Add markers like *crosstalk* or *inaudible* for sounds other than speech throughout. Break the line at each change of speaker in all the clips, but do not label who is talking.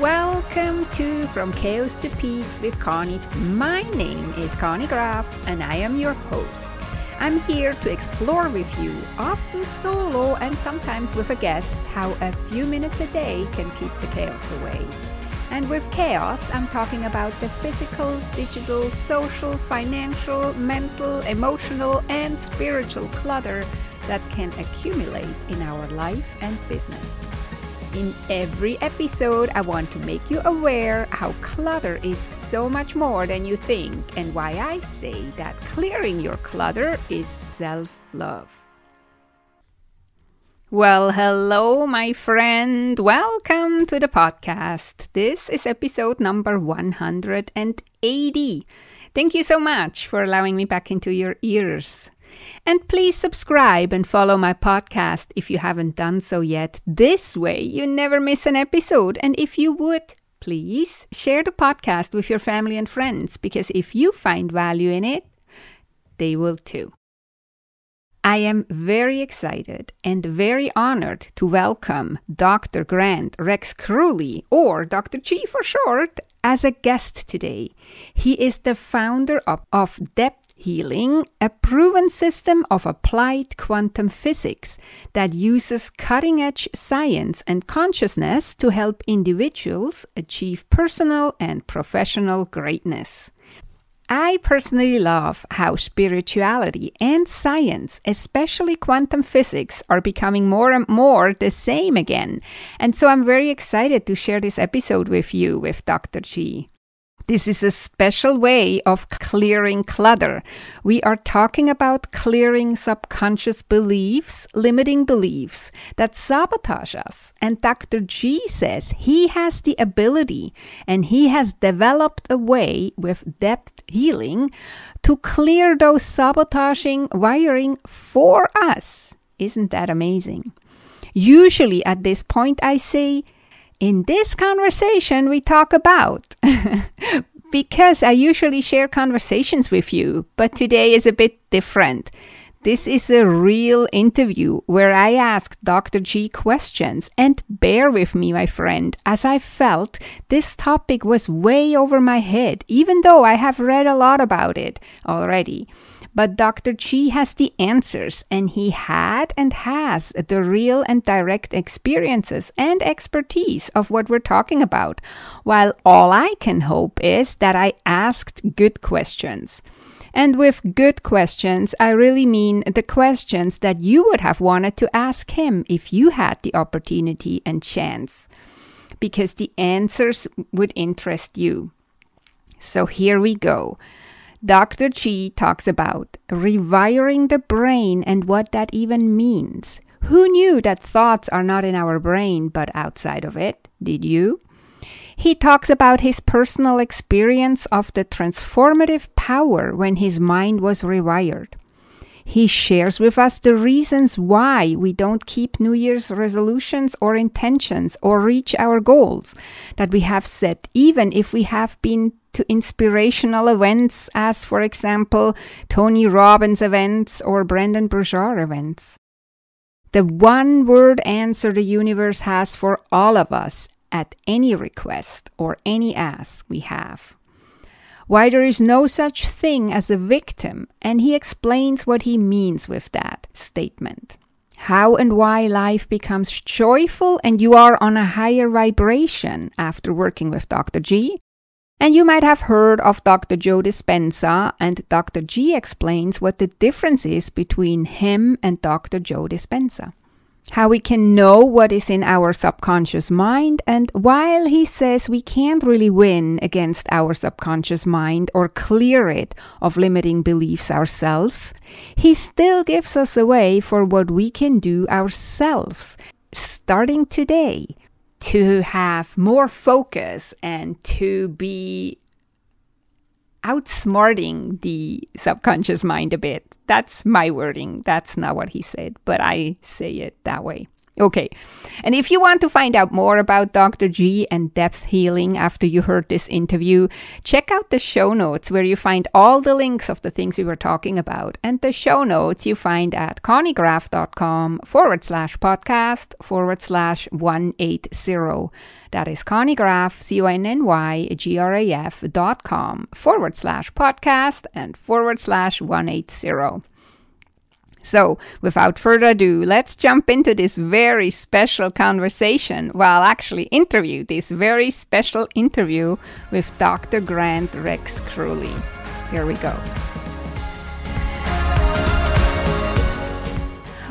Welcome to From Chaos to Peace with Conny. My name is Conny Graf and I am your host. I'm here to explore with you, often solo and sometimes with a guest, how a few minutes a day can keep the chaos away. And with chaos, I'm talking about the physical, digital, social, financial, mental, emotional, and spiritual clutter that can accumulate in our life and business. In every episode, I want to make you aware how clutter is so much more than you think and why I say that clearing your clutter is self love. Well, hello, my friend. Welcome to the podcast. This is episode number 180. Thank you so much for allowing me back into your ears. And please subscribe and follow my podcast if you haven't done so yet. This way, you never miss an episode. And if you would, please share the podcast with your family and friends because if you find value in it, they will too. I am very excited and very honored to welcome Dr. Grant Rex Kruhly, or Dr. G for short, as a guest today. He is the founder of, of Depth healing, a proven system of applied quantum physics that uses cutting edge science and consciousness to help individuals achieve personal and professional greatness. I personally love how spirituality and science, especially quantum physics, are becoming more and more the same again. And so I'm very excited to share this episode with you with Dr. G. This is a special way of clearing clutter. We are talking about clearing subconscious beliefs, limiting beliefs that sabotage us. And Dr. G says he has the ability and he has developed a way with depth healing to clear those sabotaging wiring for us. Isn't that amazing? Usually at this point, I say, in this conversation, we talk about. *laughs* because I usually share conversations with you, but today is a bit different. This is a real interview where I ask Dr. G questions. And bear with me, my friend, as I felt this topic was way over my head, even though I have read a lot about it already. But Dr. G has the answers, and he had and has the real and direct experiences and expertise of what we're talking about. While all I can hope is that I asked good questions. And with good questions, I really mean the questions that you would have wanted to ask him if you had the opportunity and chance, because the answers would interest you. So here we go. Dr. G talks about rewiring the brain and what that even means. Who knew that thoughts are not in our brain but outside of it? Did you? He talks about his personal experience of the transformative power when his mind was rewired. He shares with us the reasons why we don't keep New Year's resolutions or intentions or reach our goals that we have set, even if we have been to inspirational events, as for example, Tony Robbins events or Brendon Burchard events. The one word answer the universe has for all of us at any request or any ask we have. Why there is no such thing as a victim, and he explains what he means with that statement. How and why life becomes joyful and you are on a higher vibration after working with Dr. G, and you might have heard of Dr. Joe Dispenza, and Dr. G explains what the difference is between him and Dr. Joe Dispenza. How we can know what is in our subconscious mind, and while he says we can't really win against our subconscious mind or clear it of limiting beliefs ourselves, he still gives us a way for what we can do ourselves, starting today to have more focus and to be outsmarting the subconscious mind a bit. That's my wording. That's not what he said, but I say it that way. Okay. And if you want to find out more about Dr. G and depth healing after you heard this interview, check out the show notes where you find all the links of the things we were talking about. And the show notes you find at connygraf.com forward slash podcast forward slash 180. That is connygraf, C O N N Y G R A F dot com forward slash podcast and forward slash 180. So, without further ado, let's jump into this very special conversation. Well, actually, interview, this very special interview with Dr. Grant Rex Kruhly. Here we go.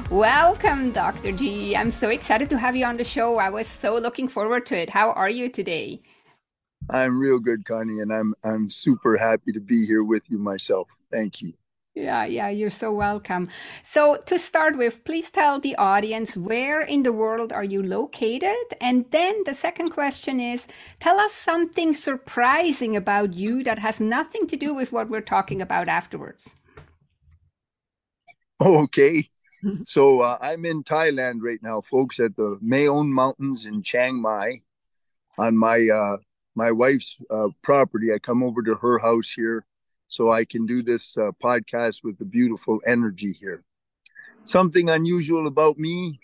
Welcome, Dr. G. I'm so excited to have you on the show. I was so looking forward to it. How are you today?
I'm real good, Conny, and I'm I'm super happy to be here with you myself. Thank you.
Yeah, yeah, you're so welcome. So, to start with, please tell the audience where in the world are you located? And then the second question is tell us something surprising about you that has nothing to do with what we're talking about afterwards.
Okay. *laughs* so, uh, I'm in Thailand right now, folks, at the Maeon Mountains in Chiang Mai on my uh, my wife's uh, property. I come over to her house here so I can do this uh, podcast with the beautiful energy here. Something unusual about me.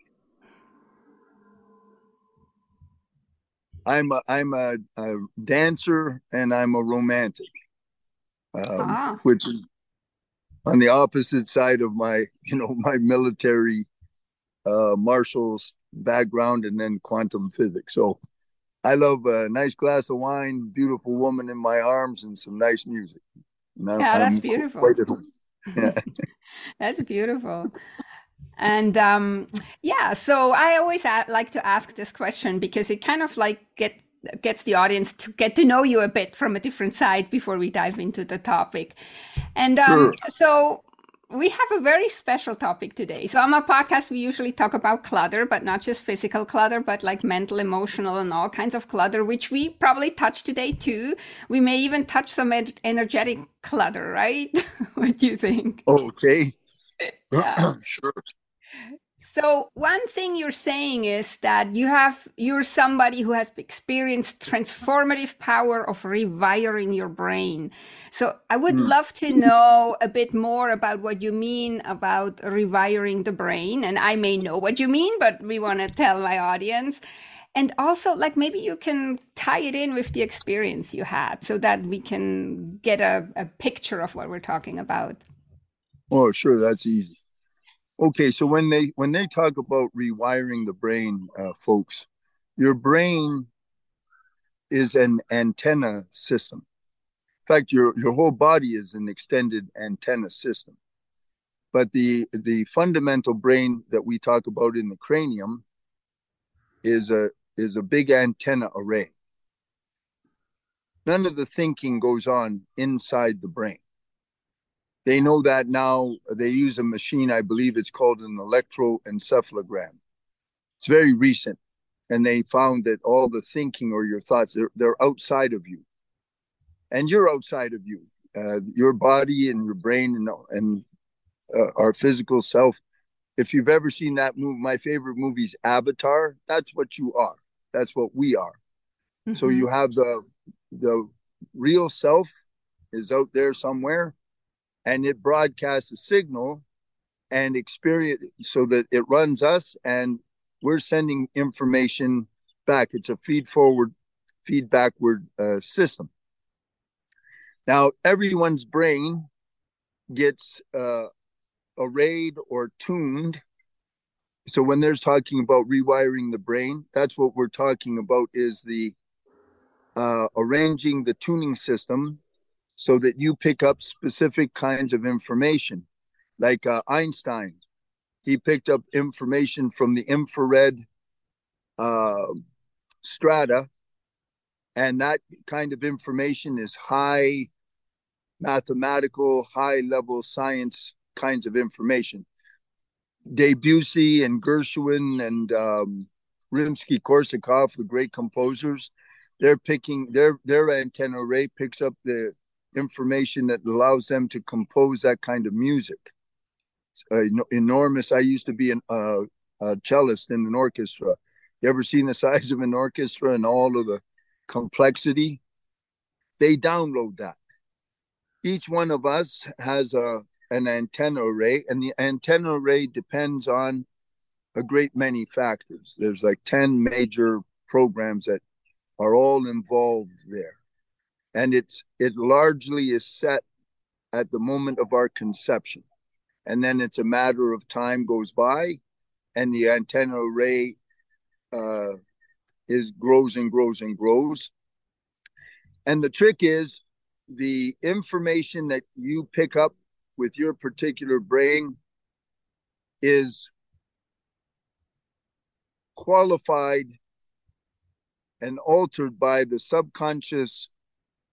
I'm a, I'm a, a dancer and I'm a romantic, um, ah. which is on the opposite side of my *laughs* you know my military uh, marshals background and then quantum physics. So I love a nice glass of wine, beautiful woman in my arms, and some nice music.
No, yeah, that's beautiful. Yeah. *laughs* *laughs* that's beautiful. And um, yeah, so I always like to ask this question because it kind of like get gets the audience to get to know you a bit from a different side before we dive into the topic. And um, sure. so we have a very special topic today. So on my podcast, we usually talk about clutter, but not just physical clutter, but like mental, emotional, and all kinds of clutter, which we probably touch today too. We may even touch some ed- energetic clutter, right? *laughs* what do you think?
Okay. Yeah. *clears throat* sure.
So one thing you're saying is that you have you're somebody who has experienced transformative power of rewiring your brain. So I would mm. love to know a bit more about what you mean about rewiring the brain and I may know what you mean but we want to tell my audience. And also like maybe you can tie it in with the experience you had so that we can get a, a picture of what we're talking about.
Oh, sure, that's easy. Okay, so when they when they talk about rewiring the brain, uh, folks, your brain is an antenna system. In fact, your your whole body is an extended antenna system. But the the fundamental brain that we talk about in the cranium is a is a big antenna array. None of the thinking goes on inside the brain they know that now they use a machine i believe it's called an electroencephalogram. It's very recent and they found that all the thinking or your thoughts they're, they're outside of you. And you're outside of you uh, your body and your brain and, and uh, our physical self. If you've ever seen that movie my favorite movie is avatar that's what you are. That's what we are. Mm-hmm. so you have the the real self is out there somewhere and it broadcasts a signal and experience so that it runs us and we're sending information back. It's a feed forward, feed backward uh, system. Now, everyone's brain gets uh, arrayed or tuned. So when there's talking about rewiring the brain, that's what we're talking about is the uh, arranging the tuning system so that you pick up specific kinds of information. Like uh, Einstein, he picked up information from the infrared uh, strata, and that kind of information is high mathematical, high level science kinds of information. Debussy and Gershwin and um, Rimsky Korsakov, the great composers, they're picking their their antenna array picks up the information that allows them to compose that kind of music. Uh, enormous. I used to be an, uh, a cellist in an orchestra. You ever seen the *laughs* size of an orchestra and all of the complexity? They download that. Each one of us has a an antenna array, and the antenna array depends on a great many factors. There's like 10 major programs that are all involved there. And it's it largely is set at the moment of our conception. And then it's a matter of time goes by and the antenna array uh, is grows and grows and grows. And the trick is the information that you pick up with your particular brain is qualified and altered by the subconscious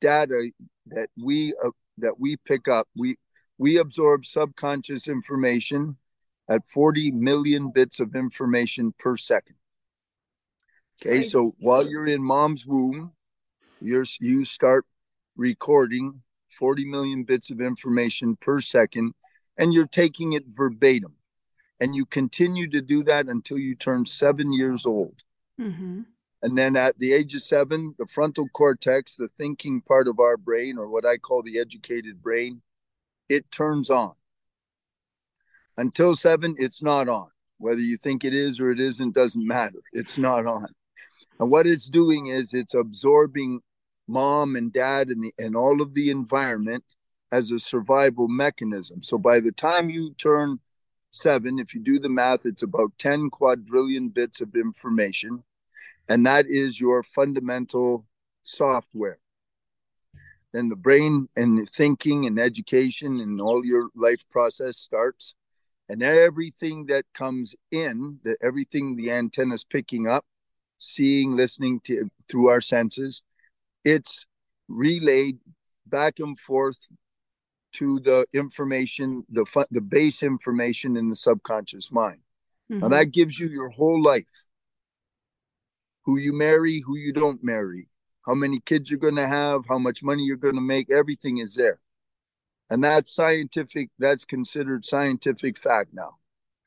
data that we uh, that we pick up. We we absorb subconscious information at 40 million bits of information per second. Okay so while you're in mom's womb you're you start recording 40 million bits of information per second and you're taking it verbatim. And you continue to do that until you turn seven years old. Mm-hmm. And then at the age of seven the frontal cortex the thinking part of our brain or what i call the educated brain it turns on until seven it's not on whether you think it is or it isn't doesn't matter it's not on and what it's doing is it's absorbing mom and dad and the and all of the environment as a survival mechanism. So by the time you turn seven, if you do the math, it's about 10 quadrillion bits of information. And that is your fundamental software. Then the brain and the thinking and education and all your life process starts. And everything that comes in, that everything the antenna's picking up, seeing, listening to through our senses, it's relayed back and forth to the information, the the base information in the subconscious mind. Mm-hmm. Now that gives you your whole life. Who you marry, who you don't marry, how many kids you're going to have, how much money you're going to make, everything is there. And that's scientific, that's considered scientific fact now.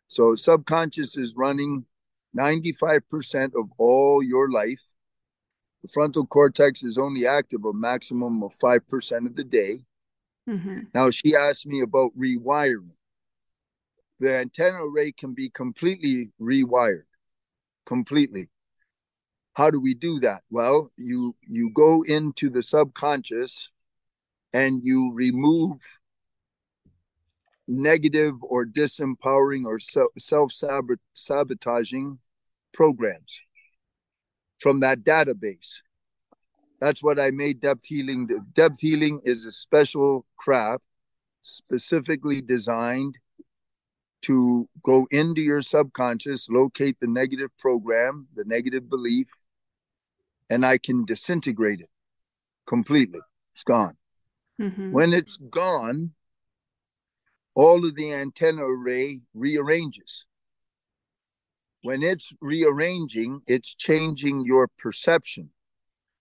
So subconscious is running 95% of all your life the frontal cortex is only active a maximum of 5% of the day. Mm-hmm. Now, she asked me about rewiring. The antenna array can be completely rewired, completely. How do we do that? Well, you you go into the subconscious and you remove negative or disempowering or self sabotaging programs from that database. That's what I made depth healing. Depth healing is a special craft specifically designed to go into your subconscious, locate the negative program, the negative belief, and I can disintegrate it completely. It's gone. Mm-hmm. When it's gone, all of the antenna array rearranges when it's rearranging, it's changing your perception.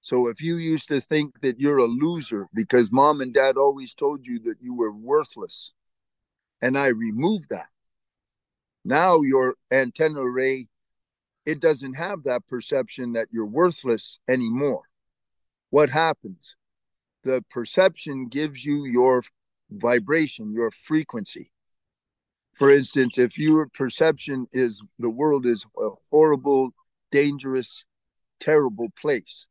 So if you used to think that you're a loser because mom and dad always told you that you were worthless, and I removed that, now your antenna array, it doesn't have that perception that you're worthless anymore. What happens? The perception gives you your vibration, your frequency for instance, if your perception is the world is a horrible, dangerous, terrible place,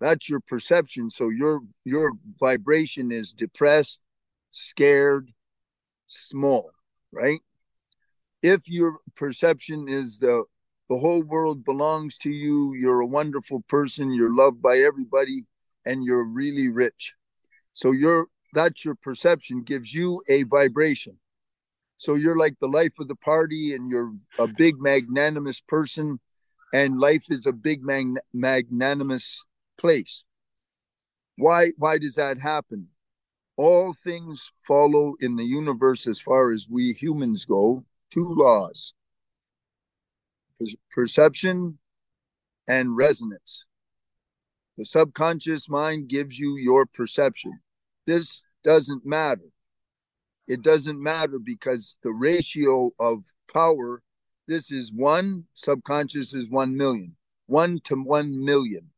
that's your perception. So your your vibration is depressed, scared, small, right? If your perception is the the whole world belongs to you, you're a wonderful person, you're loved by everybody, and you're really rich. So your that's your perception gives you a vibration. So you're like the life of the party and you're a big magnanimous person and life is a big mag- magnanimous place. Why why does that happen? All things follow in the universe as far as we humans go, two laws. Perception and resonance. The subconscious mind gives you your perception. This doesn't matter it doesn't matter because the ratio of power this is one, subconscious is 1 million. 1 to 1 million.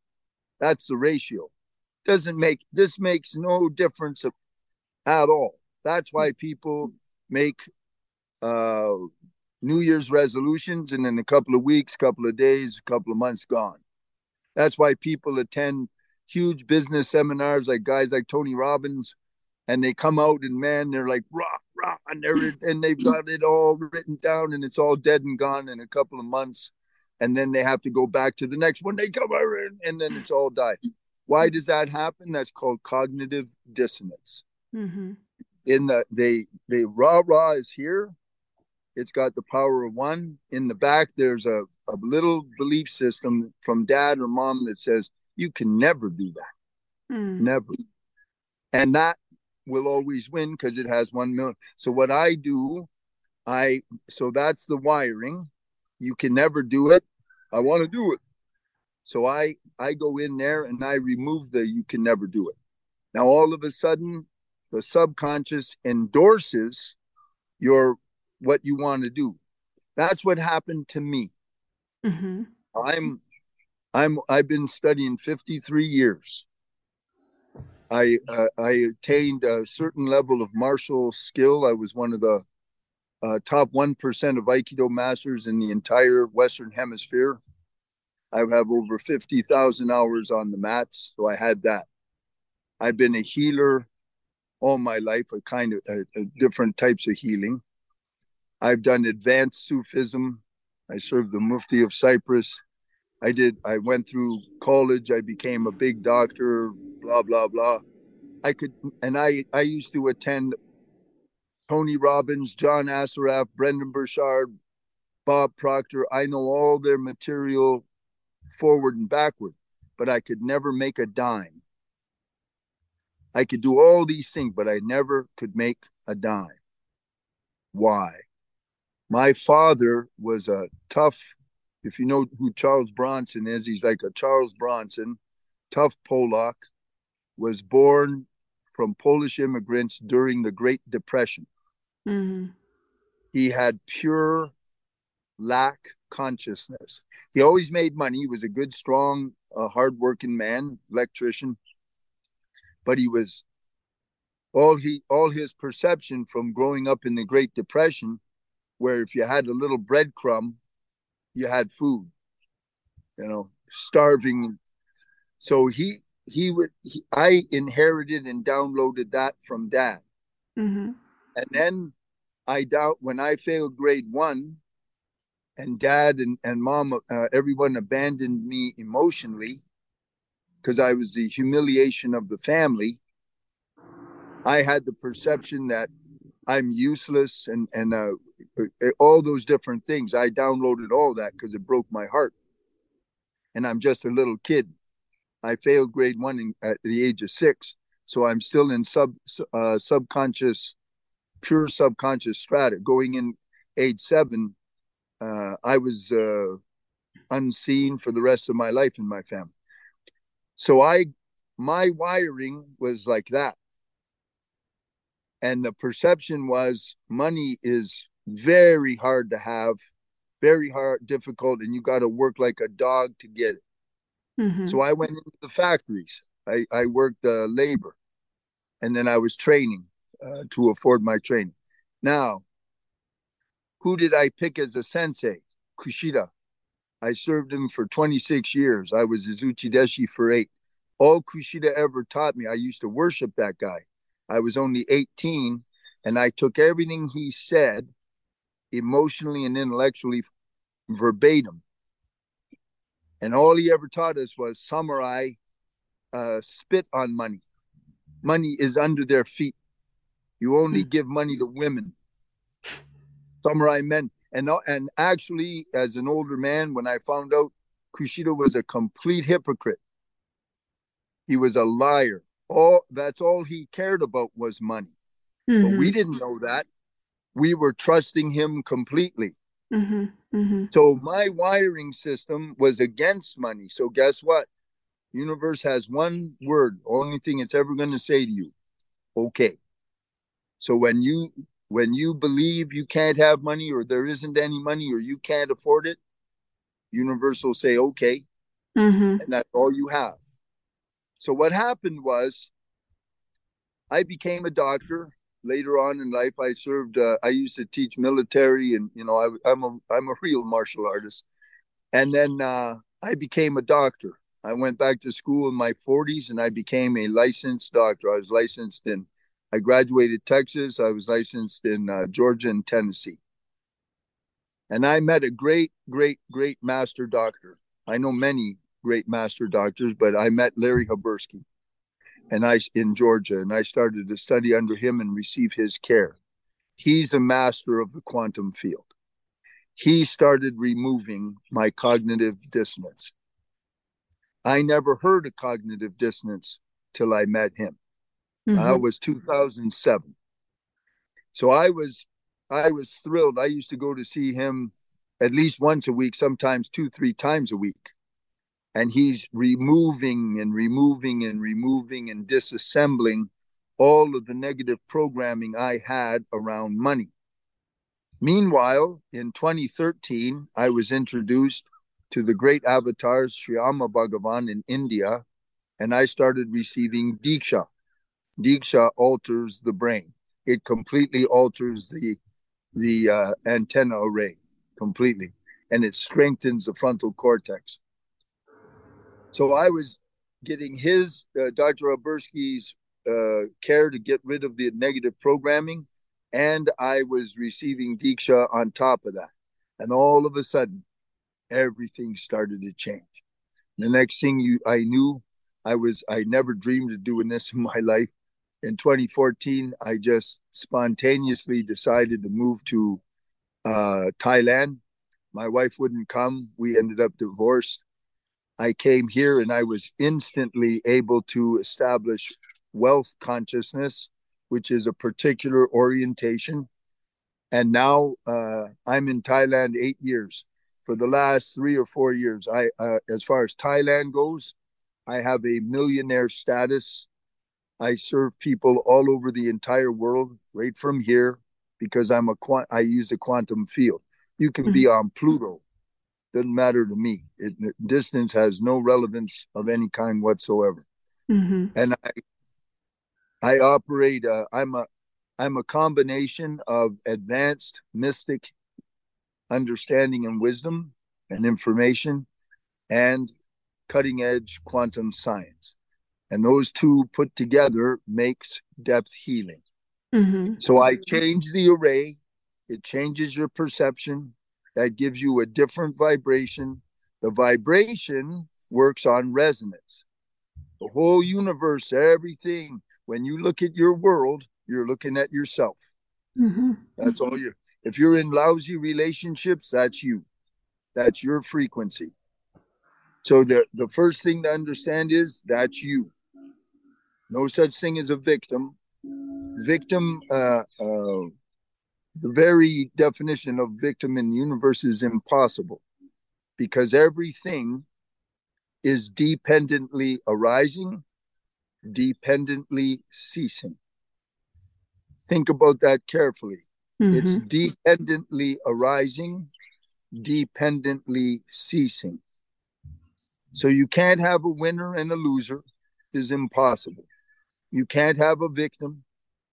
That's the ratio. Doesn't make this makes no difference at all. That's why people make uh New Year's resolutions and in a couple of weeks, couple of days, a couple of months gone. That's why people attend huge business seminars like guys like Tony Robbins and they come out and man, they're like rah rah, and they're and they've got it all written down and it's all dead and gone in a couple of months, and then they have to go back to the next one. They come over and, and then it's all died. Why does that happen? That's called cognitive dissonance. Mm-hmm. In the they they rah rah is here. It's got the power of one. In the back, there's a, a little belief system from dad or mom that says, you can never do that. Mm. Never. And that will always win because it has one million. So what I do, I so that's the wiring. You can never do it. I want to do it. So I I go in there and I remove the you can never do it. Now all of a sudden the subconscious endorses your what you want to do. That's what happened to me. Mm-hmm. I'm I'm I've been studying 53 years. I uh, I attained a certain level of martial skill. I was one of the uh, top one percent of Aikido masters in the entire Western Hemisphere. I have over fifty thousand hours on the mats, so I had that. I've been a healer all my life, a kind of uh, different types of healing. I've done advanced Sufism. I served the Mufti of Cyprus. I did. I went through college. I became a big doctor, blah blah blah. I could, and I I used to attend Tony Robbins, John Assaraf, Brendon Burchard, Bob Proctor. I know all their material forward and backward, but I could never make a dime. I could do all these things, but I never could make a dime. Why? My father was a tough, if you know who Charles Bronson is, he's like a Charles Bronson, tough Polak was born from Polish immigrants during the Great Depression. Mm-hmm. He had pure lack consciousness. He always made money. He was a good, strong, uh, hardworking man, electrician, but he was all he all his perception from growing up in the Great Depression, where if you had a little breadcrumb, you had food. You know, starving. So he he would he, i inherited and downloaded that from dad mm-hmm. and then i doubt when i failed grade one and dad and, and mom uh, everyone abandoned me emotionally because i was the humiliation of the family i had the perception that i'm useless and and uh, uh all those different things i downloaded all that because it broke my heart and i'm just a little kid I failed grade one in, at the age of six, so I'm still in sub uh, subconscious, pure subconscious strata. Going in age seven, uh, I was uh, unseen for the rest of my life in my family. So I, my wiring was like that, and the perception was money is very hard to have, very hard, difficult, and you got to work like a dog to get it. Mm-hmm. So I went into the factories. I, I worked uh, labor and then I was training uh, to afford my training. Now, who did I pick as a sensei? Kushida. I served him for 26 years. I was his Uchideshi for eight. All Kushida ever taught me, I used to worship that guy. I was only 18 and I took everything he said emotionally and intellectually verbatim and all he ever taught us was samurai uh, spit on money. Money is under their feet. You only mm. give money to women. Samurai men. And, and actually, as an older man, when I found out Kushida was a complete hypocrite, he was a liar. All that's all he cared about was money. Mm-hmm. But we mm-hmm. didn't know that. We were trusting him completely. Mm-hmm, mm-hmm. So my wiring system was against money. So guess what? Universe has one word, only thing it's ever going to say to you. Okay. So when you when you believe you can't have money or there isn't any money or you can't afford it, universe will say, okay. Mm-hmm. And that's all you have. So what happened was I became a doctor later on in life. I served, uh, I used to teach military and, you know, I, am a, I'm a real martial artist. And then uh, I became a doctor. I went back to school in my 40s and I became a licensed doctor. I was licensed in I graduated Texas. I was licensed in uh, Georgia and Tennessee. And I met a great, great, great master doctor. I know many great master doctors, but I met Larry Habursky and I in Georgia, and I started to study under him and receive his care. He's a master of the quantum field. He started removing my cognitive dissonance. I never heard of cognitive dissonance till I met him. Mm-hmm. That was 2007. So I was I was thrilled. I used to go to see him at least once a week, sometimes two, three times a week. And he's removing and removing and removing and disassembling all of the negative programming I had around money. Meanwhile, in 2013, I was introduced to the great avatars Sri Amma Bhagavan in India, and I started receiving Diksha. Diksha alters the brain. It completely alters the the uh, antenna array completely, and it strengthens the frontal cortex. So I was getting his uh, Dr. Habursky's uh, care to get rid of the negative programming, and I was receiving Diksha on top of that. And all of a sudden, everything started to change. The next thing you I knew, I was I never dreamed of doing this in *laughs* my life in 2014, I just spontaneously decided to move to uh, Thailand. My wife wouldn't come. We ended up divorced. I came here and I was instantly able to establish wealth consciousness, which is a particular orientation. And now uh, I'm in Thailand eight years. For the last three or four years, I, uh, as far as Thailand goes, I have a millionaire status I serve people all over the entire world, right from here, because I'm a quant. I use the quantum field. You can mm-hmm. be on Pluto, doesn't matter to me. It, distance has no relevance of any kind whatsoever. Mm-hmm. And I, I operate. Uh, I'm a, I'm a combination of advanced mystic understanding and wisdom and information, and cutting edge quantum science and those two put together makes depth healing mm-hmm. so i change the array it changes your perception that gives you a different vibration. The vibration works on resonance. The whole universe everything when you look at your world you're looking at yourself. Mm-hmm. that's all you if you're in lousy relationships that's you. That's your frequency. So the the first thing to understand is that's you. No such thing as a victim. Victim, uh, uh, the very definition of victim in the universe is impossible because everything is dependently arising, dependently ceasing. Think about that carefully. Mm-hmm. It's dependently arising, dependently ceasing. So you can't have a winner and a loser is impossible. You can't have a victim.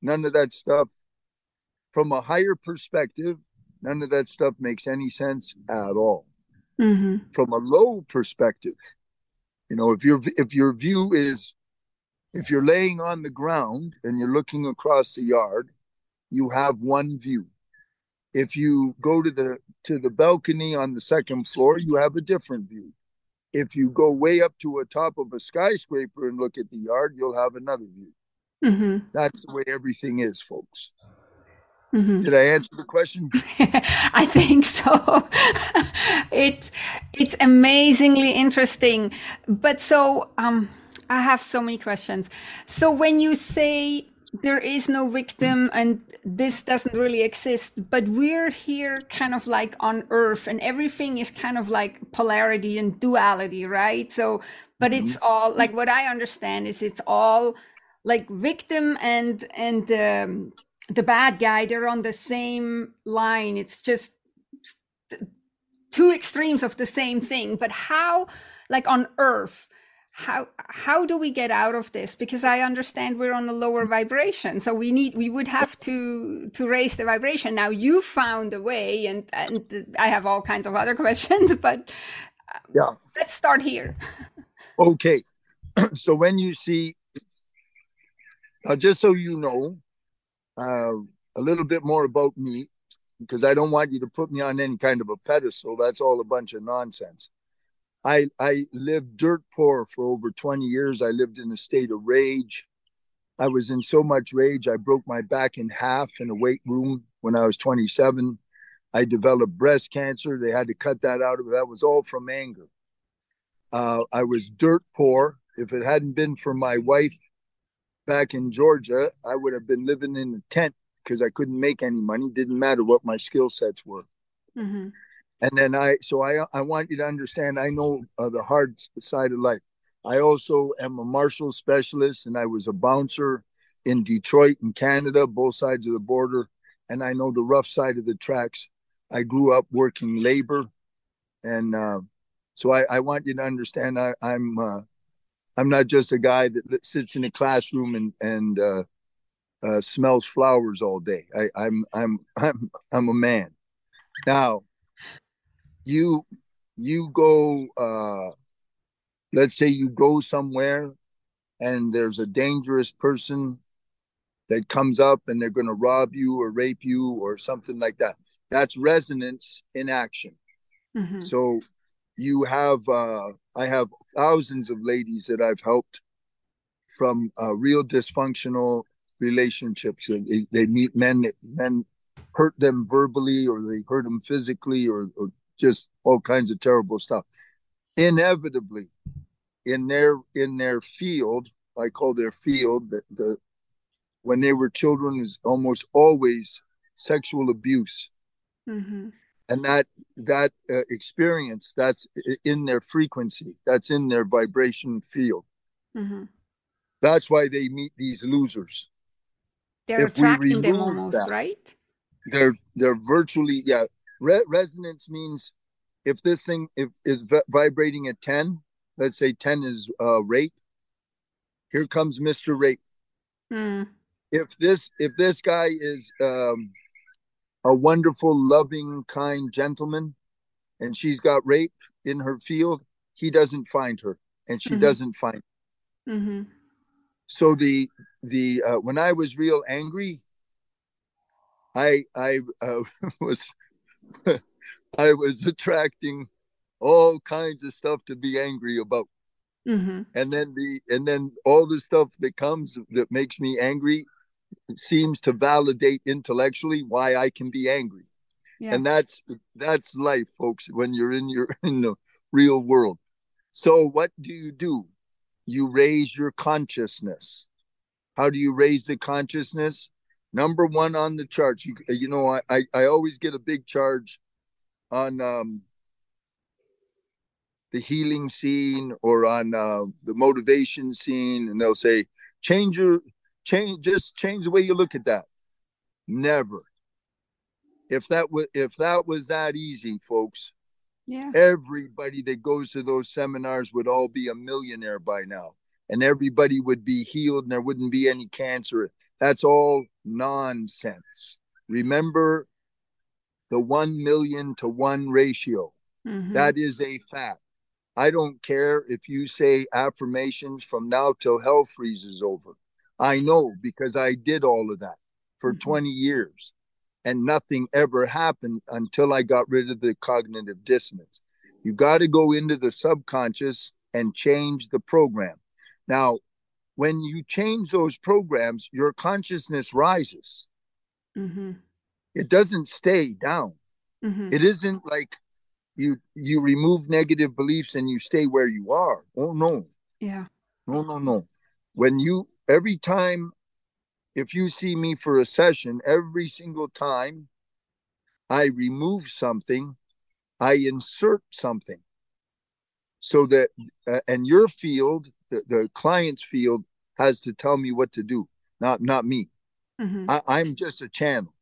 None of that stuff. From a higher perspective, none of that stuff makes any sense at all. Mm-hmm. From a low perspective, you know, if your if your view is if you're laying on the ground and you're looking across the yard, you have one view. If you go to the to the balcony on the second floor, you have a different view. If you go way up to a top of a skyscraper and look at the yard, you'll have another view. Mm-hmm. That's the way everything is, folks. Mm-hmm. Did I answer the question? *laughs*
I think so. *laughs* it it's amazingly interesting. But so um I have so many questions. So when you say there is no victim and this doesn't really exist but we're here kind of like on earth and everything is kind of like polarity and duality right so but mm-hmm. it's all like what i understand is it's all like victim and and um, the bad guy they're on the same line. It's just two extremes of the same thing. But how like on earth how how do we get out of this? Because i understand we're on a lower vibration. So we need we would have to to raise the vibration. Now you found a way and and i have all kinds of other *laughs* questions but
yeah.
let's start here.
Okay. *clears throat* So when you see uh, just so you know uh, a little bit more about me because I don't want you to put me on any kind of a pedestal. That's all a bunch of nonsense. I I lived dirt poor for over 20 years. I lived in a state of rage. I was in so much rage I broke my back in half in a weight room when I was 27. I developed breast cancer. They had to cut that out of. That was all from anger. Uh, I was dirt poor. If it hadn't been for my wife back in Georgia, I would have been living in a tent because I couldn't make any money. Didn't matter what my skill sets were. Mm-hmm. And then I, so I, I want you to understand. I know uh, the hard side of life. I also am a martial specialist, and I was a bouncer in Detroit in Canada, both sides of the border, and I know the rough side of the tracks. I grew up working labor, and uh, so I, I, want you to understand. I, am uh, I'm not just a guy that sits in a classroom and and uh, uh, smells flowers all day. I, I'm I'm *laughs* I'm I'm a man. Now, you you go. Uh, let's say you go somewhere, and there's a dangerous person that comes up, and they're going to rob you or rape you or something like that. That's resonance in action. Mm-hmm. So you have uh, I have thousands of ladies that I've helped from uh, real dysfunctional relationships. They, they meet men that men hurt them verbally or they hurt them physically or, or just all kinds of terrible stuff. Inevitably, in their in their field, I call their field the, the when they were children is almost always sexual abuse. Mm-hmm and that that uh, experience that's in their frequency that's in their vibration field. Mm-hmm. that's why they meet these losers.
They're if attracting them almost that, right?
they're they're virtually yeah. Re- resonance means if this thing if is vibrating at 10 let's say 10 is uh rape here comes mr rape. Mm. if this if this guy is um a wonderful, loving, kind gentleman, and she's got rape in her field, he doesn't find her, and she mm-hmm. doesn't find. Mm-hmm. So the the uh, when I was real angry, I I uh, *laughs* was *laughs* I was attracting all kinds of stuff to be angry about. Mm-hmm. And then the and then all the stuff that comes that makes me angry seems to validate intellectually why I can be angry. Yeah. And that's that's life, folks, when you're in your *laughs* in the real world. So what do you do? You raise your consciousness. How do you raise the consciousness? Number one on the charts. You you know, I I, I always get a big charge on um the healing scene or on uh, the motivation scene, and they'll say, change your change just change the way you look at that. Never. If that was if that was that easy folks yeah. everybody that goes to those seminars would all be a millionaire by now and everybody would be healed and there wouldn't be any cancer. That's all nonsense. Remember the 1 million to 1 ratio. Mm-hmm. that is a fact. I don't care if you say affirmations from now till hell freezes over I know because I did all of that for mm-hmm. 20 years and nothing ever happened until I got rid of the cognitive dissonance. You got to go into the subconscious and change the program. Now, when you change those programs, your consciousness rises. Mm-hmm. It doesn't stay down. Mm-hmm. It isn't like you you remove negative beliefs and you stay where you are. Oh no.
Yeah.
No, no, no. When you every time if you see me for a session every single time i remove something i insert something so that uh, and your field the, the client's field has to tell me what to do not not me Mm-hmm. I, am just a channel.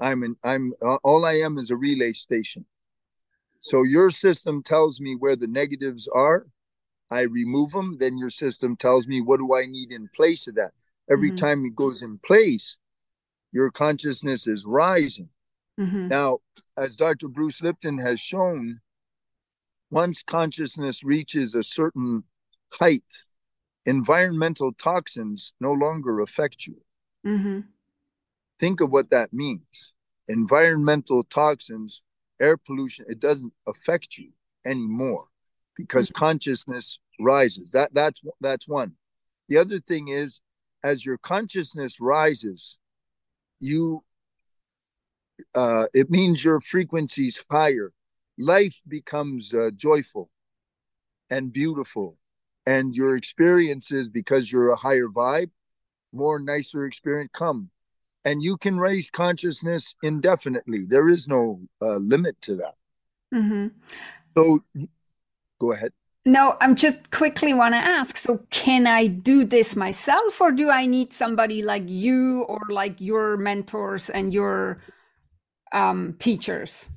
I'm an, I'm uh, all I am is a relay station. So your system tells me where the negatives are. I remove them. Then your system tells me what do I need in place of that. Every mm-hmm. time it goes in place, your consciousness is rising. Mm-hmm. Now, as Dr. Bruce Lipton has shown, once consciousness reaches a certain height, environmental toxins no longer affect you. Mm-hmm. Think of what that means. Environmental toxins, air pollution, it doesn't affect you anymore because mm-hmm. consciousness rises. That that's that's one. The other thing is as your consciousness rises, you uh, it means your frequency's higher. Life becomes uh, joyful and beautiful, and your experiences, because you're a higher vibe, more nicer experience come, and you can raise consciousness indefinitely. There is no uh, limit to that. Mm-hmm. So, go ahead.
No, I'm just quickly want to ask. So, can I do this myself, or do I need somebody like you, or like your mentors and your um, teachers?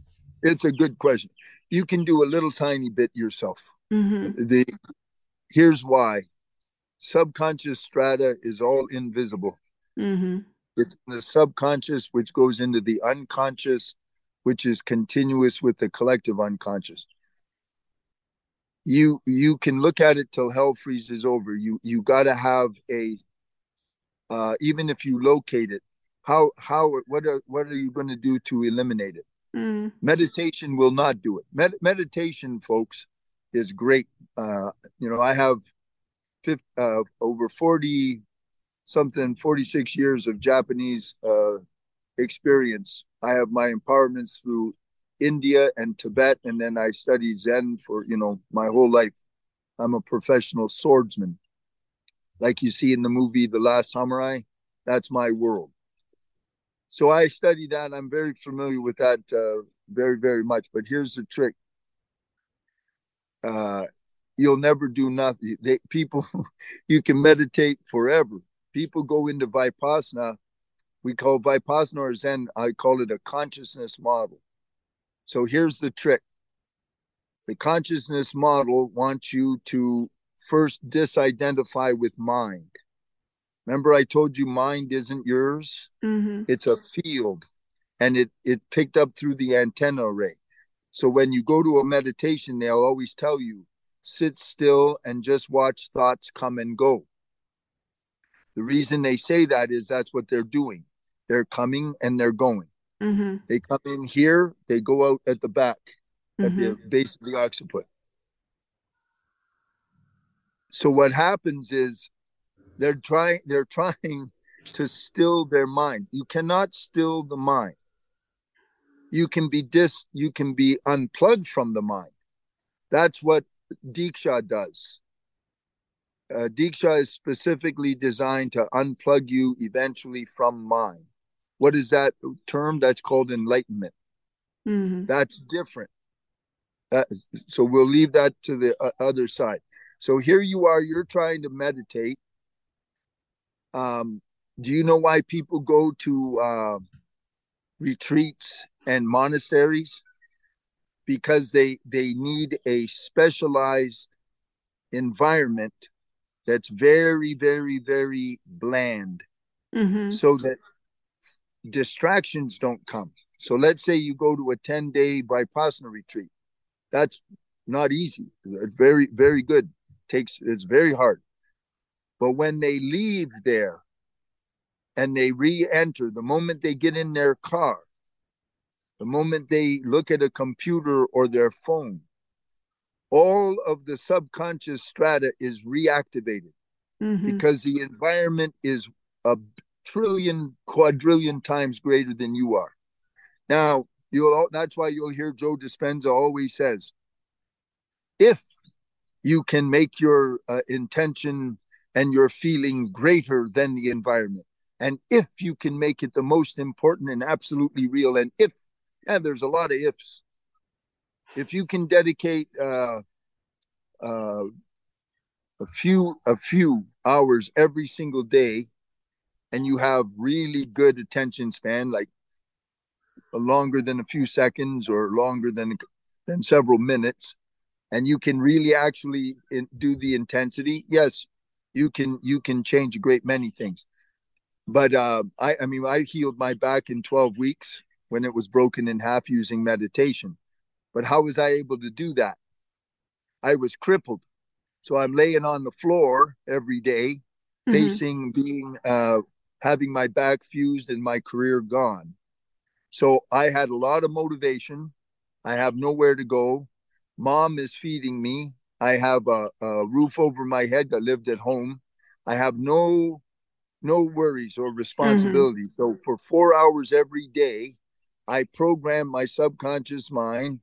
It's a good question. You can do a little tiny bit yourself. Mm-hmm. The here's why: subconscious strata is all invisible. Mm-hmm. It's the subconscious, which goes into the unconscious, which is continuous with the collective unconscious you you can look at it till hell freezes over. You you got to have a uh even if you locate it how how what are what are you going to do to eliminate it? Mm. meditation will not do it. Med- meditation folks is great. Uh you know i have 50, uh over 40 something 46 years of japanese uh experience. I have my empowerments through India and Tibet, and then I studied Zen for you know my whole life. I'm a professional swordsman, like you see in the movie The Last Samurai. That's my world. So I study that. I'm very familiar with that, uh, very very much. But here's the trick: uh, you'll never do nothing. They, people, *laughs* you can meditate forever. People go into vipassana. We call vipassana or Zen. I call it a consciousness model so here's the trick the consciousness model wants you to first disidentify with mind. Remember, I told you mind isn't yours, mm-hmm. it's a field and it, it picked up through the antenna array. So when you go to a meditation, they'll always tell you sit still and just watch thoughts come and go. The reason they say that is that's what they're doing. They're coming and they're going. Mm-hmm. They come in here, they go out at the back, mm-hmm. at the mm-hmm. base of the occiput. So what happens is they're trying they're trying to still their mind. You cannot still the mind. You can be dis you can be unplugged from the mind. That's what Diksha does. Uh, Diksha is specifically designed to unplug you eventually from mind. What is that term? That's called enlightenment. Mm-hmm. That's different. That, so we'll leave that to the uh, other side. So here you are, you're trying to meditate. Um, do you know why people go to uh, retreats and monasteries? Because they they need a specialized environment that's very, very, very bland, mm-hmm. so that distractions don't come. So let's say you go to a 10 day Vipassana retreat. That's not easy. It's very, very good. Takes it's very hard. But when they leave there and they re-enter, the moment they get in their car, the moment they look at a computer or their phone, all of the subconscious strata is reactivated mm-hmm. because the environment is a trillion, quadrillion times greater than you are. Now, you'll that's why you'll hear Joe Dispenza always says, if you can make your uh, intention and your feeling greater than the environment, and if you can make it the most important and absolutely real, and if, yeah, there's a lot of ifs. If you can dedicate uh, uh, a few a few hours every single day and you have really good attention span, like longer than a few seconds or longer than than several minutes, and you can really actually in, do the intensity, yes, you can you can change a great many things. But uh, I I mean I healed my back in 12 weeks when it was broken in half using meditation. But how was I able to do that? I was crippled. So I'm laying on the floor every day, mm-hmm. facing being uh, having my back fused and my career gone. So I had a lot of motivation. I have nowhere to go. Mom is feeding me. I have a, a roof over my head. I lived at home. I have no no worries or responsibility. Mm-hmm. So for four hours every day, I programmed my subconscious mind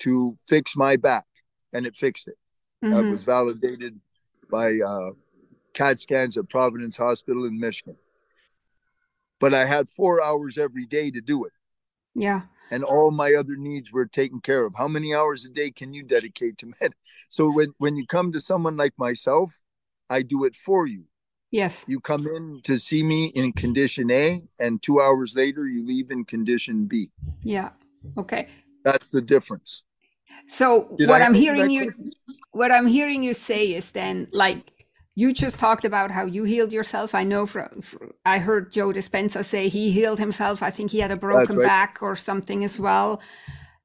to fix my back, and it fixed it. Mm-hmm. That was validated by uh, CAT scans at Providence Hospital in Michigan. But I had four hours every day to do it.
Yeah.
And all my other needs were taken care of. How many hours a day can you dedicate to med? *laughs* So when, when you come to someone like myself, I do it for you.
Yes.
You come in to see me in condition A, and two hours later, you leave in condition B.
Yeah. Okay.
That's the difference.
So Did what I am hearing you, what I'm hearing you say is then like you just talked about how you healed yourself. I know from, from I heard Joe Dispenza say he healed himself. I think he had a broken right. back or something as well.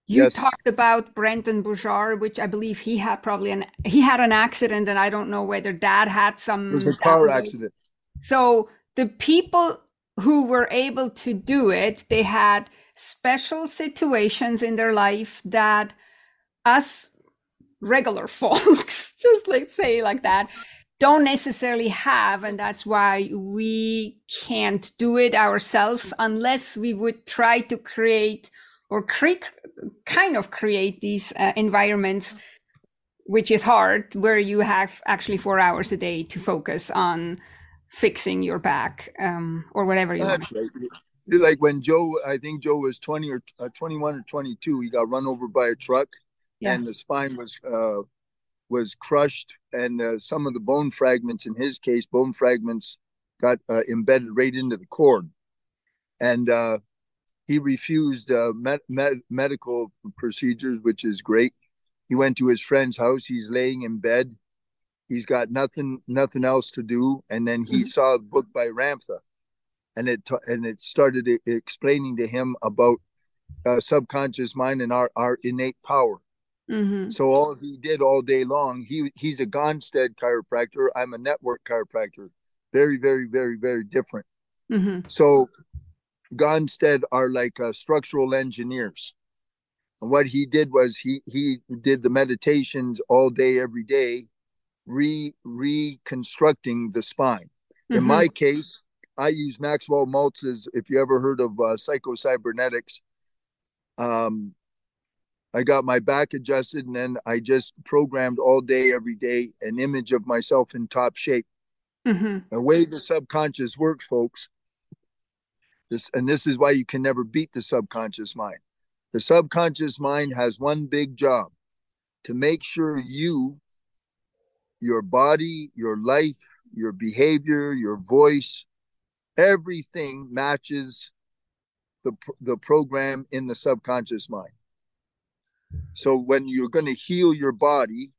You yes. talked about Brendon Burchard, which I believe he had probably an he had an accident, and I don't know whether Dad had some.
It was a car accident.
So the people who were able to do it, they had special situations in their life that us regular *laughs* folks, just let's say like that, don't necessarily have. And that's why we can't do it ourselves unless we would try to create or create, kind of create these uh, environments, which is hard, where you have actually four hours a day to focus on fixing your back um, or whatever you That's want. Right.
Like when Joe, I think Joe was 20 or uh, 21 or 22, he got run over by a truck yeah. and the spine was uh, was crushed, and uh, some of the bone fragments, in his case, bone fragments got uh, embedded right into the cord, and uh, he refused uh, med- med- medical procedures, which is great. He went to his friend's house. He's laying in bed. He's got nothing nothing else to do, and then he mm-hmm. saw a book by Ramtha, and it t- and it started explaining to him about uh, subconscious mind and our our innate power Mm-hmm. So all he did all day long, he he's a Gonstead chiropractor. I'm a network chiropractor. Very, very, very, very different. Mm-hmm. So Gonstead are like uh, structural engineers. And what he did was he he did the meditations all day, every day, re reconstructing the spine. Mm-hmm. In my case, I use Maxwell Maltz's. If you ever heard of uh, psychocybernetics, um, I got my back adjusted and then I just programmed all day, every day, an image of myself in top shape. Mm-hmm. The way the subconscious works, folks, this and this is why you can never beat the subconscious mind. The subconscious mind has one big job to make sure you, your body, your life, your behavior, your voice, everything matches the the program in the subconscious mind. So when you're going to heal your body,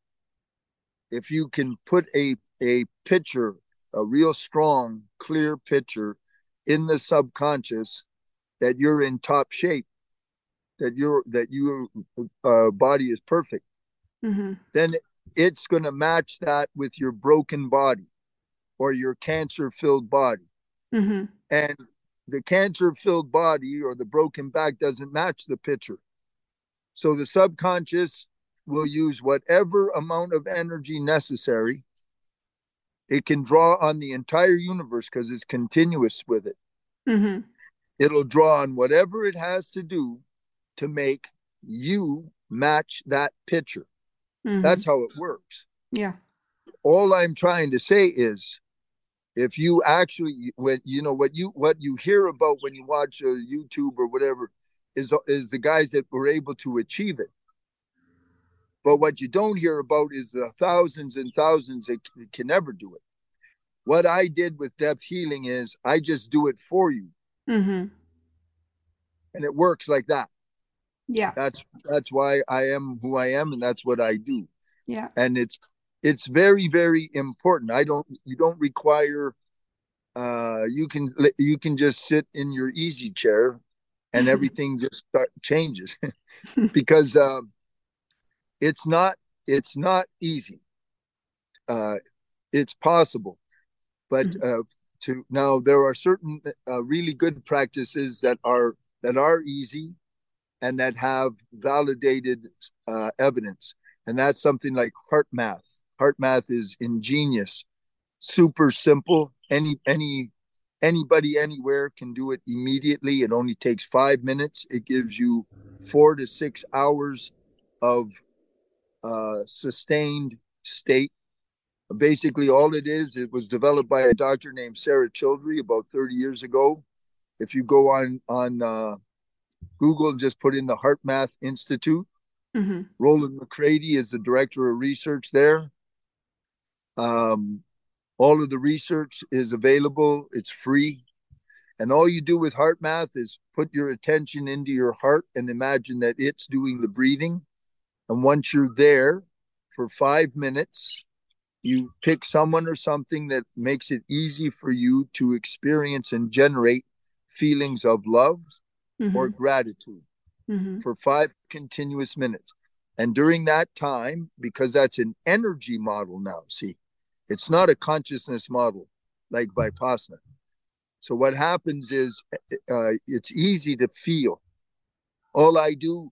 if you can put a a picture, a real strong, clear picture in the subconscious that you're in top shape, that your that your uh, body is perfect, mm-hmm. then it's going to match that with your broken body or your cancer-filled body, mm-hmm. and the cancer-filled body or the broken back doesn't match the picture. So the subconscious will use whatever amount of energy necessary. It can draw on the entire universe because it's continuous with it. Mm-hmm. It'll draw on whatever it has to do to make you match that picture. Mm-hmm. That's how it works.
Yeah.
All I'm trying to say is if you actually when you know what you what you hear about when you watch a YouTube or whatever is is the guys that were able to achieve it. But what you don't hear about is the thousands and thousands that can never do it. what I did with depth healing is I just do it for you.
Mm-hmm.
And it works like that.
Yeah.
That's that's why I am who I am and that's what I do.
Yeah.
And it's it's very very important. I don't you don't require uh you can you can just sit in your easy chair and *laughs* everything just start, changes. *laughs* Because uh, it's not it's not easy. Uh, it's possible but uh, to now there are certain uh, really good practices that are that are easy and that have validated uh, evidence. And that's something like heart math. heart math is ingenious. Super simple. Any any anybody anywhere can do it immediately. It only takes five minutes. It gives you four to six hours of uh, sustained state. Basically all it is it was developed by a doctor named sarah childrey about 30 years ago. If you go on on uh, google and just put in the HeartMath institute
mm-hmm.
Rollin McCraty is the director of research there. Um, all of the research is available, it's free. And all you do with heart math is put your attention into your heart and imagine that it's doing the breathing. And once you're there for five minutes, you pick someone or something that makes it easy for you to experience and generate feelings of love mm-hmm. or gratitude mm-hmm. for five continuous minutes. And during that time, because that's an energy model now, see, it's not a consciousness model like Vipassana. So what happens is uh, it's easy to feel. All I do,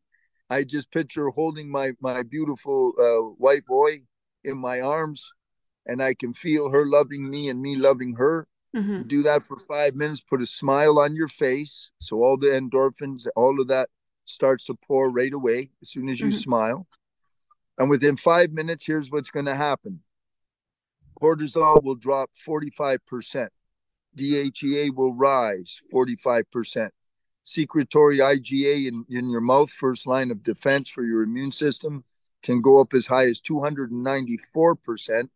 I just picture holding my my beautiful uh, wife boy in my arms, and I can feel her loving me and me loving her. Mm-hmm. do that for five minutes. Put a smile on your face, so all the endorphins, all of that starts to pour right away as soon as you mm-hmm. smile. And within five minutes, here's what's going to happen cortisol will drop 45%. DHEA will rise 45%. Secretory IgA in, in your mouth, first line of defense for your immune system, can go up as high as 294%.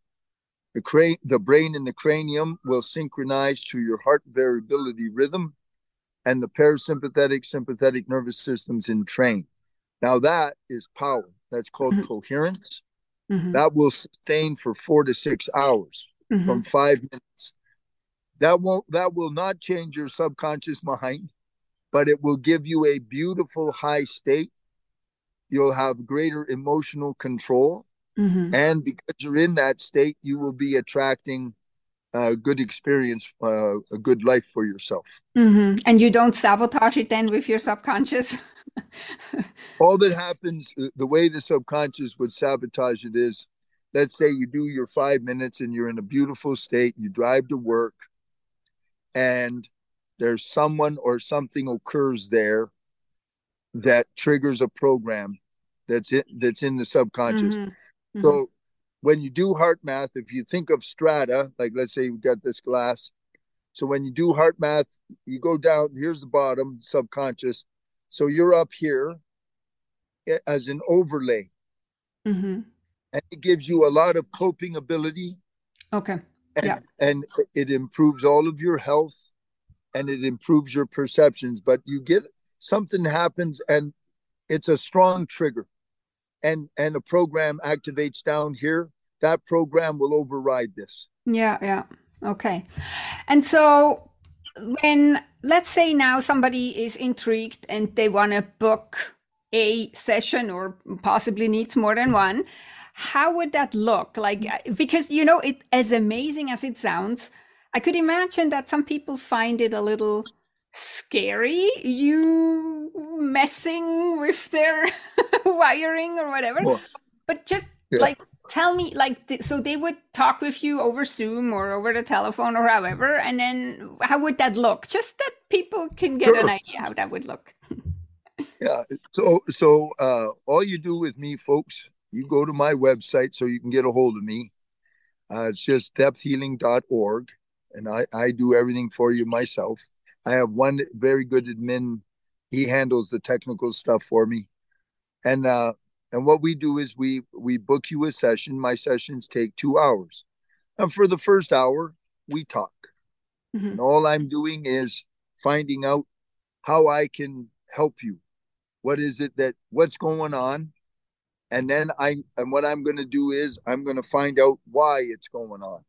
The, cra- the brain and the cranium will synchronize to your heart variability rhythm, and the parasympathetic sympathetic nervous systems entrain. Now, that is power. That's called mm-hmm. coherence mm-hmm. that will sustain for four to six hours mm-hmm. from five minutes. That won't that will not change your subconscious mind, but it will give you a beautiful high state. You'll have greater emotional control. Mm-hmm. And because you're in that state, you will be attracting a good experience, uh, a good life for yourself.
Mm-hmm. And you don't sabotage it then with your subconscious? *laughs* *laughs*
all that happens the way the subconscious would sabotage it is let's say you do your five minutes and you're in a beautiful state you drive to work and there's someone or something occurs there that triggers a program that's it that's in the subconscious mm-hmm. Mm-hmm. so when you do heart math, if you think of strata like let's say you've got this glass so when you do heart math, you go down here's the bottom subconscious so you're up here as an overlay. Mm-hmm. And it gives you a lot of coping ability.
Okay.
And,
yeah.
and it improves all of your health and it improves your perceptions. But you get something happens and it's a strong trigger. And and a program activates down here. That program will override this.
Yeah, yeah. Okay. And so when let's say now somebody is intrigued and they want to book a session or possibly needs more than one how would that look like because you know it as amazing as it sounds i could imagine that some people find it a little scary you messing with their *laughs* wiring or whatever well, but just yeah. like tell me like th- so they would talk with you over zoom or over the telephone or however and then how would that look? Just that people can get sure. an idea how that would look. *laughs*
Yeah so so uh all you do with me folks you go to my website so you can get a hold of me. Uh, it's just depthhealing.org and I, I do everything for you myself. I have one very good admin. He handles the technical stuff for me. And uh and what we do is we we book you a session. My sessions take two hours. And for the first hour, we talk. Mm-hmm. And all I'm doing is finding out how I can help you. What is it that what's going on? And then I and what I'm going to do is I'm going to find out why it's going on.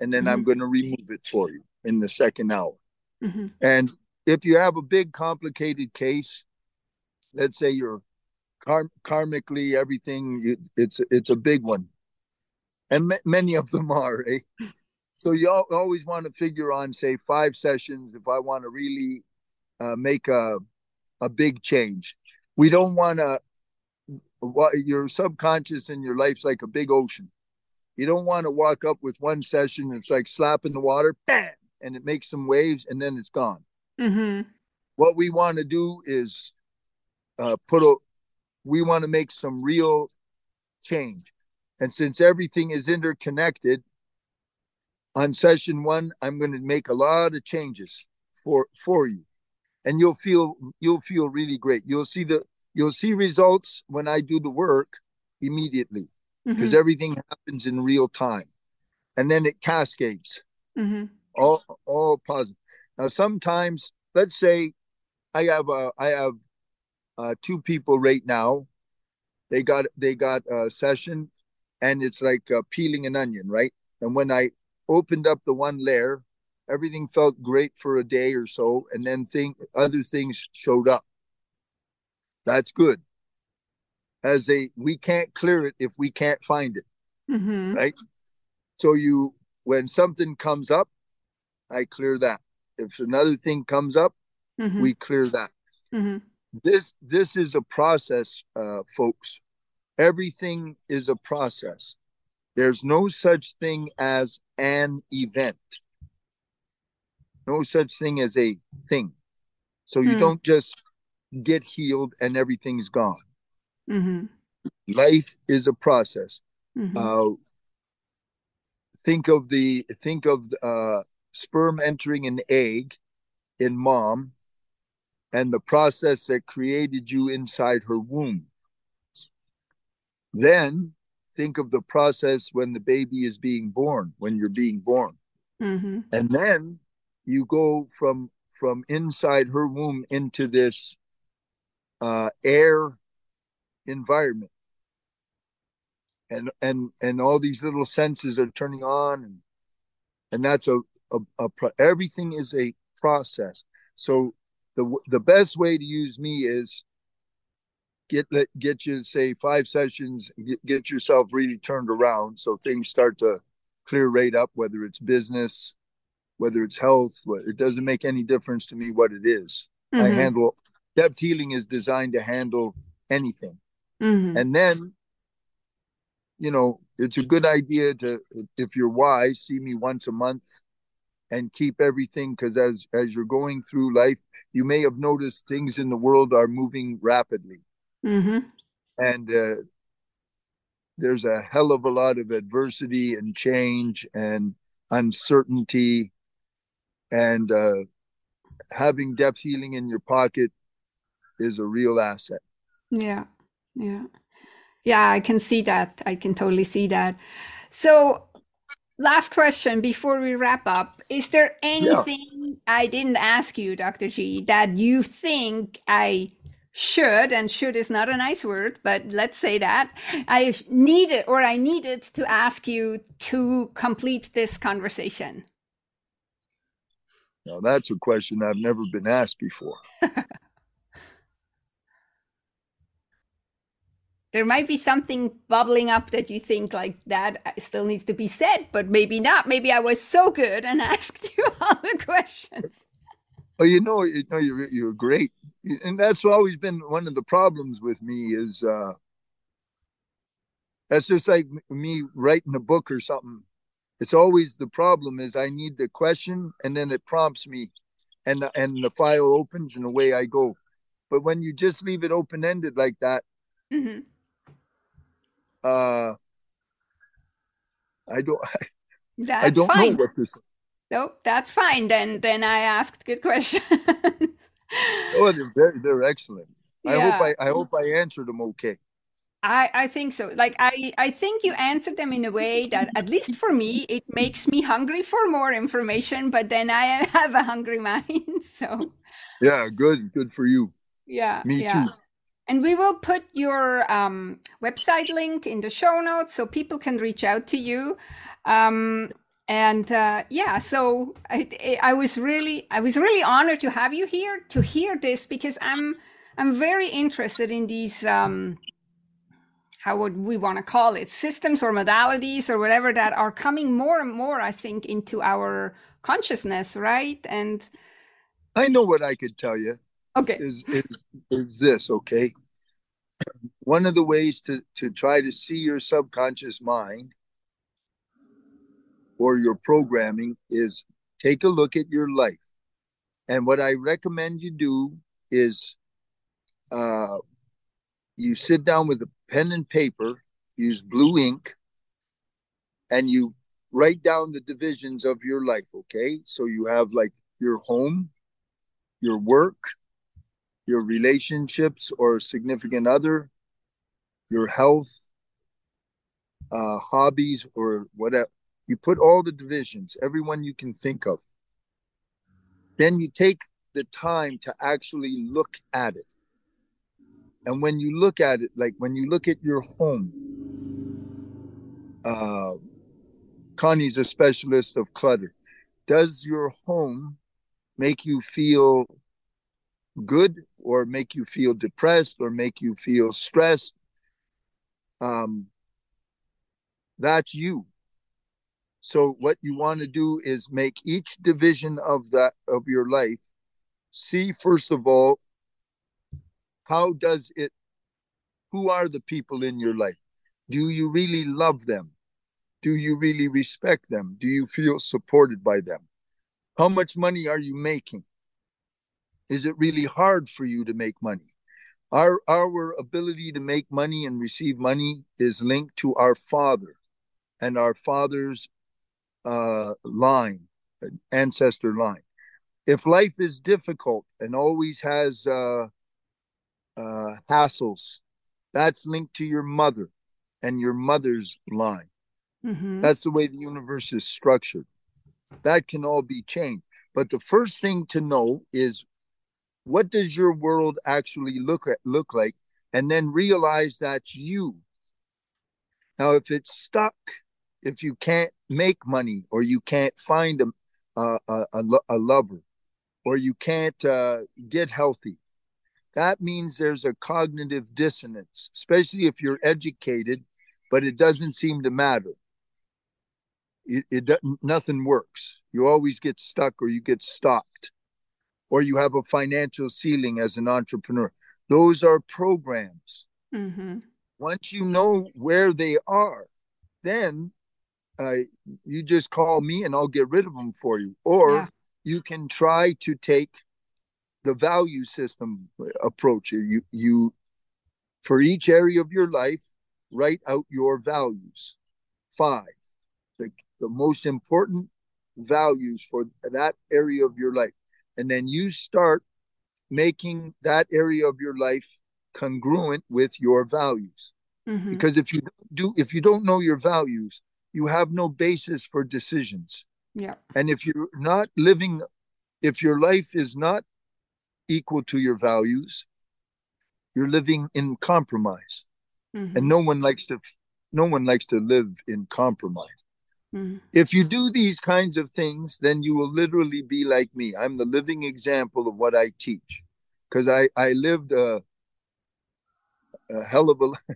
And then mm-hmm. I'm going to remove it for you in the second hour. Mm-hmm. And if you have a big complicated case, let's say you're kar- karmically everything it's it's a big one and m- many of them are eh? so you always want to figure on say five sessions if i want to really uh, make a a big change we don't want to what your subconscious and your life's like a big ocean you don't want to walk up with one session it's like slapping the water bam, and it makes some waves and then it's gone mm-hmm. what we want to do is uh, put a we want to make some real change. And since everything is interconnected on session one i'm going to make a lot of changes for for you. And you'll feel you'll feel really great. You'll see the you'll see results when i do the work immediately because mm-hmm. everything happens in real time. And then it cascades. Mm-hmm. all all positive. Now sometimes let's say i have a i have uh, two people right now. They got they got a session and it's like uh, peeling an onion right? And when i opened up the one layer everything felt great for a day or so and then thing other things showed up. That's good. As a we can't clear it if we can't find it. Mm-hmm. right? So you when something comes up i clear that. If another thing comes up mm-hmm. we clear that. Mm-hmm. This this is a process uh folks everything is a process there's no such thing as an event no such thing as a thing so you hmm. don't just get healed and everything's gone mm-hmm. life is a process mm-hmm. uh, think of the think of uh, sperm entering an egg in mom and the process that created you inside her womb. Then think of the process when the baby is being born when you're being born. Mm-hmm. and then you go from from inside her womb into this uh, air environment. And and and all these little senses are turning on and and that's a, a, a pro- everything is a process. So the the best way to use me is get get you say five sessions get, get yourself really turned around so things start to clear right up whether it's business whether it's health it doesn't make any difference to me what it is. Mm-hmm. i handle depth healing is designed to handle anything mm-hmm. and then you know it's a good idea to if you're wise see me once a month and keep everything because as as you're going through life you may have noticed things in the world are moving rapidly. Mm-hmm. and uh, there's a hell of a lot of adversity and change and uncertainty and uh, having depth healing in your pocket is a real asset.
Yeah yeah. Yeah i can see that. I can totally see that. So last question before we wrap up. Is there anything yeah. i didn't ask you dr g that you think i should and should is not a nice word but let's say that i needed or i needed to ask you to complete this conversation?
Now that's a question i've never been asked before *laughs*
there might be something bubbling up that you think like that still needs to be said but maybe not. Maybe i was so good and *laughs* asked you all the questions.
Well you know you know you're, you're great. And that's always been one of the problems with me is uh that's just like me writing a book or something. It's always the problem is i need the question and then it prompts me and and the file opens and away i go. But when you just leave it open ended like that mm-hmm. Uh i don't *laughs*
I, I don't fine. know what to say nope that's fine then then i asked good *laughs* questions
oh, they're very, they're excellent. Yeah. I hope I, I hope I answered them okay.
I, I think so. Like I, I think you answered them in a way that, at least for me, it makes me hungry for more information. But then I *laughs* have a hungry mind, so
yeah, good, good for you.
Yeah,
me
yeah.
too.
And we will put your um, website link in the show notes so people can reach out to you. Um, and uh, yeah, so I, I was really, I was really honored to have you here to hear this because I'm, I'm very interested in these. Um, how would we want to call it systems or modalities or whatever that are coming more and more i think into our consciousness right and
i know what i could tell you
okay
is is, is this okay one of the ways to to try to see your subconscious mind or your programming is take a look at your life and what i recommend you do is uh you sit down with a pen and paper, use blue ink, and you write down the divisions of your life, okay? So you have like your home, your work, your relationships or significant other, your health, uh, hobbies, or whatever. You put all the divisions, everyone you can think of. Then you take the time to actually look at it. And when you look at it, like when you look at your home, uh, Conny's a specialist of clutter. Does your home make you feel good or make you feel depressed or make you feel stressed? Um, that's you. So what you want to do is make each division of that of your life see first of all how does it who are the people in your life do you really love them do you really respect them do you feel supported by them how much money are you making is it really hard for you to make money our our ability to make money and receive money is linked to our father and our father's uh, line ancestor line if life is difficult and always has uh, uh, hassles, that's linked to your mother and your mother's line. Mm-hmm. That's the way the universe is structured. That can all be changed. But the first thing to know is what does your world actually look at, look like, and then realize that's you. Now, if it's stuck, if you can't make money, or you can't find a a, a, a lover, or you can't uh, get healthy, that means there's a cognitive dissonance, especially if you're educated, but it doesn't seem to matter. It, it nothing works. You always get stuck or you get stopped, or you have a financial ceiling as an entrepreneur. Those are programs. Mm-hmm. Once you know where they are, then uh, you just call me and I'll get rid of them for you. Or yeah. you can try to take the value system approach. You you for each area of your life, write out your values. Five, the the most important values for that area of your life, and then you start making that area of your life congruent with your values. Mm-hmm. Because if you do, if you don't know your values, you have no basis for decisions.
Yeah.
And if you're not living, if your life is not equal to your values, you're living in compromise. Mm-hmm. And no one likes to no one likes to live in compromise. Mm-hmm. If you do these kinds of things, then you will literally be like me. I'm the living example of what I teach because I, I lived a, a hell of a,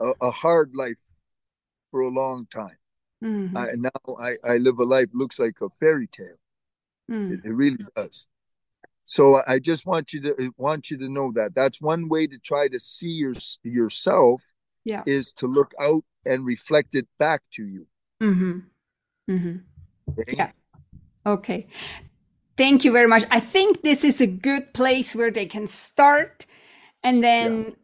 *laughs* a, a hard life for a long time. Mm-hmm. I, now I, I live a life looks like a fairy tale. Mm. It, it, really does. So I just want you to want you to know that that's one way to try to see your yourself.
Yeah.
Is to look out and reflect it back to you.
Mm-hmm. Mm-hmm. Okay? Yeah. Okay. Thank you very much. I think this is a good place where they can start and then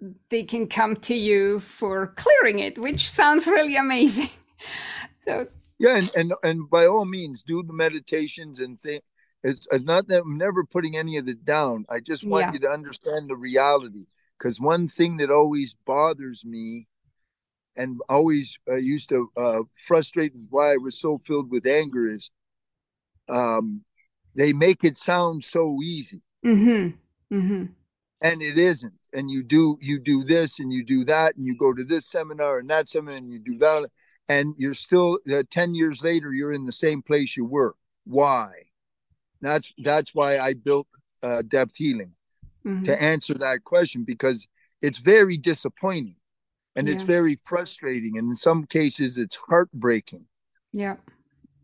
yeah. they can come to you for clearing it, which sounds really amazing. *laughs* so
yeah, and, and and by all means do the meditations and think it's not that I'm never putting any of it down. I just want yeah. you to understand the reality. because one thing that always bothers me and always uh, used to uh, frustrate why I was so filled with anger is um, they make it sound so easy.
Mm-hmm. Mm-hmm.
And it isn't. And you do you do this and you do that and you go to this seminar and that seminar and you do that and you're still uh, 10 years later you're in the same place you were. Why? That's that's why I built uh, depth healing mm-hmm. to answer that question because it's very disappointing and yeah. it's very frustrating and in some cases it's heartbreaking
yeah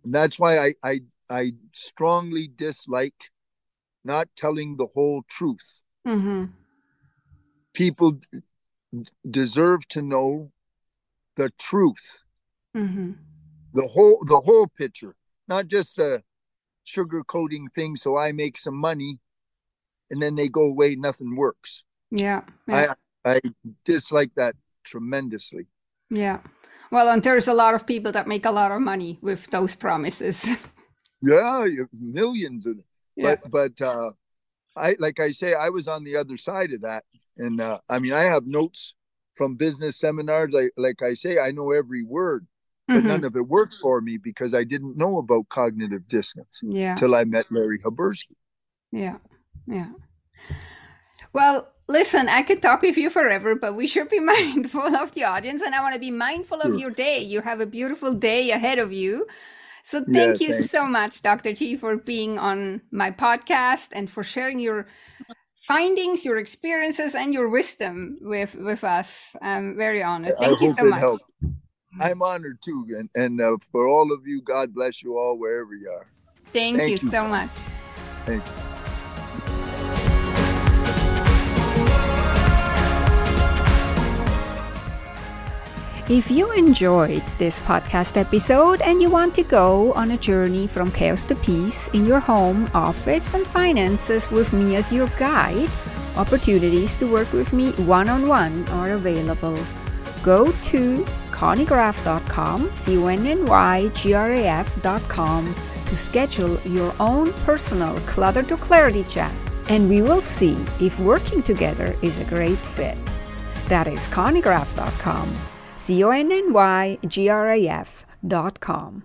and that's why i i i strongly dislike not telling the whole truth
mm-hmm.
people d- deserve to know the truth
mm-hmm.
the whole the whole picture not just a sugarcoating thing so i make some money and then they go away nothing works
yeah, yeah.
i i dislike that tremendously.
Yeah. Well and there's a lot of people that make a lot of money with those promises. *laughs*
Yeah millions of yeah. but but uh i like i say i was on the other side of that. And uh i mean i have notes from business seminars. Like like i say i know every word but mm-hmm. none of it worked for me because i didn't know about cognitive dissonance
yeah.
till i met larry habursky
yeah. Yeah well, listen, I could talk with you forever, but we should be *laughs* mindful of the audience, and I want to be mindful of your day. You have a beautiful day ahead of you. So thank yeah, you thanks. so much, Dr. G, for being on my podcast and for sharing your findings, your experiences, and your wisdom with with us. I'm very honored. Thank I you so much. Helped.
I'm honored too, and and uh, for all of you, God bless you all wherever you are.
Thank, Thank you, you so much.
Thank you.
If you enjoyed this podcast episode and you want to go on a journey from chaos to peace in your home, office, and finances with me as your guide, opportunities to work with me one on one are available. Go to connygraf.com, C O N N Y G R A F.com to schedule your own personal clutter to clarity chat, and we will see if working together is a great fit. That is connygraf.com. C O N N Y G R A F dot com.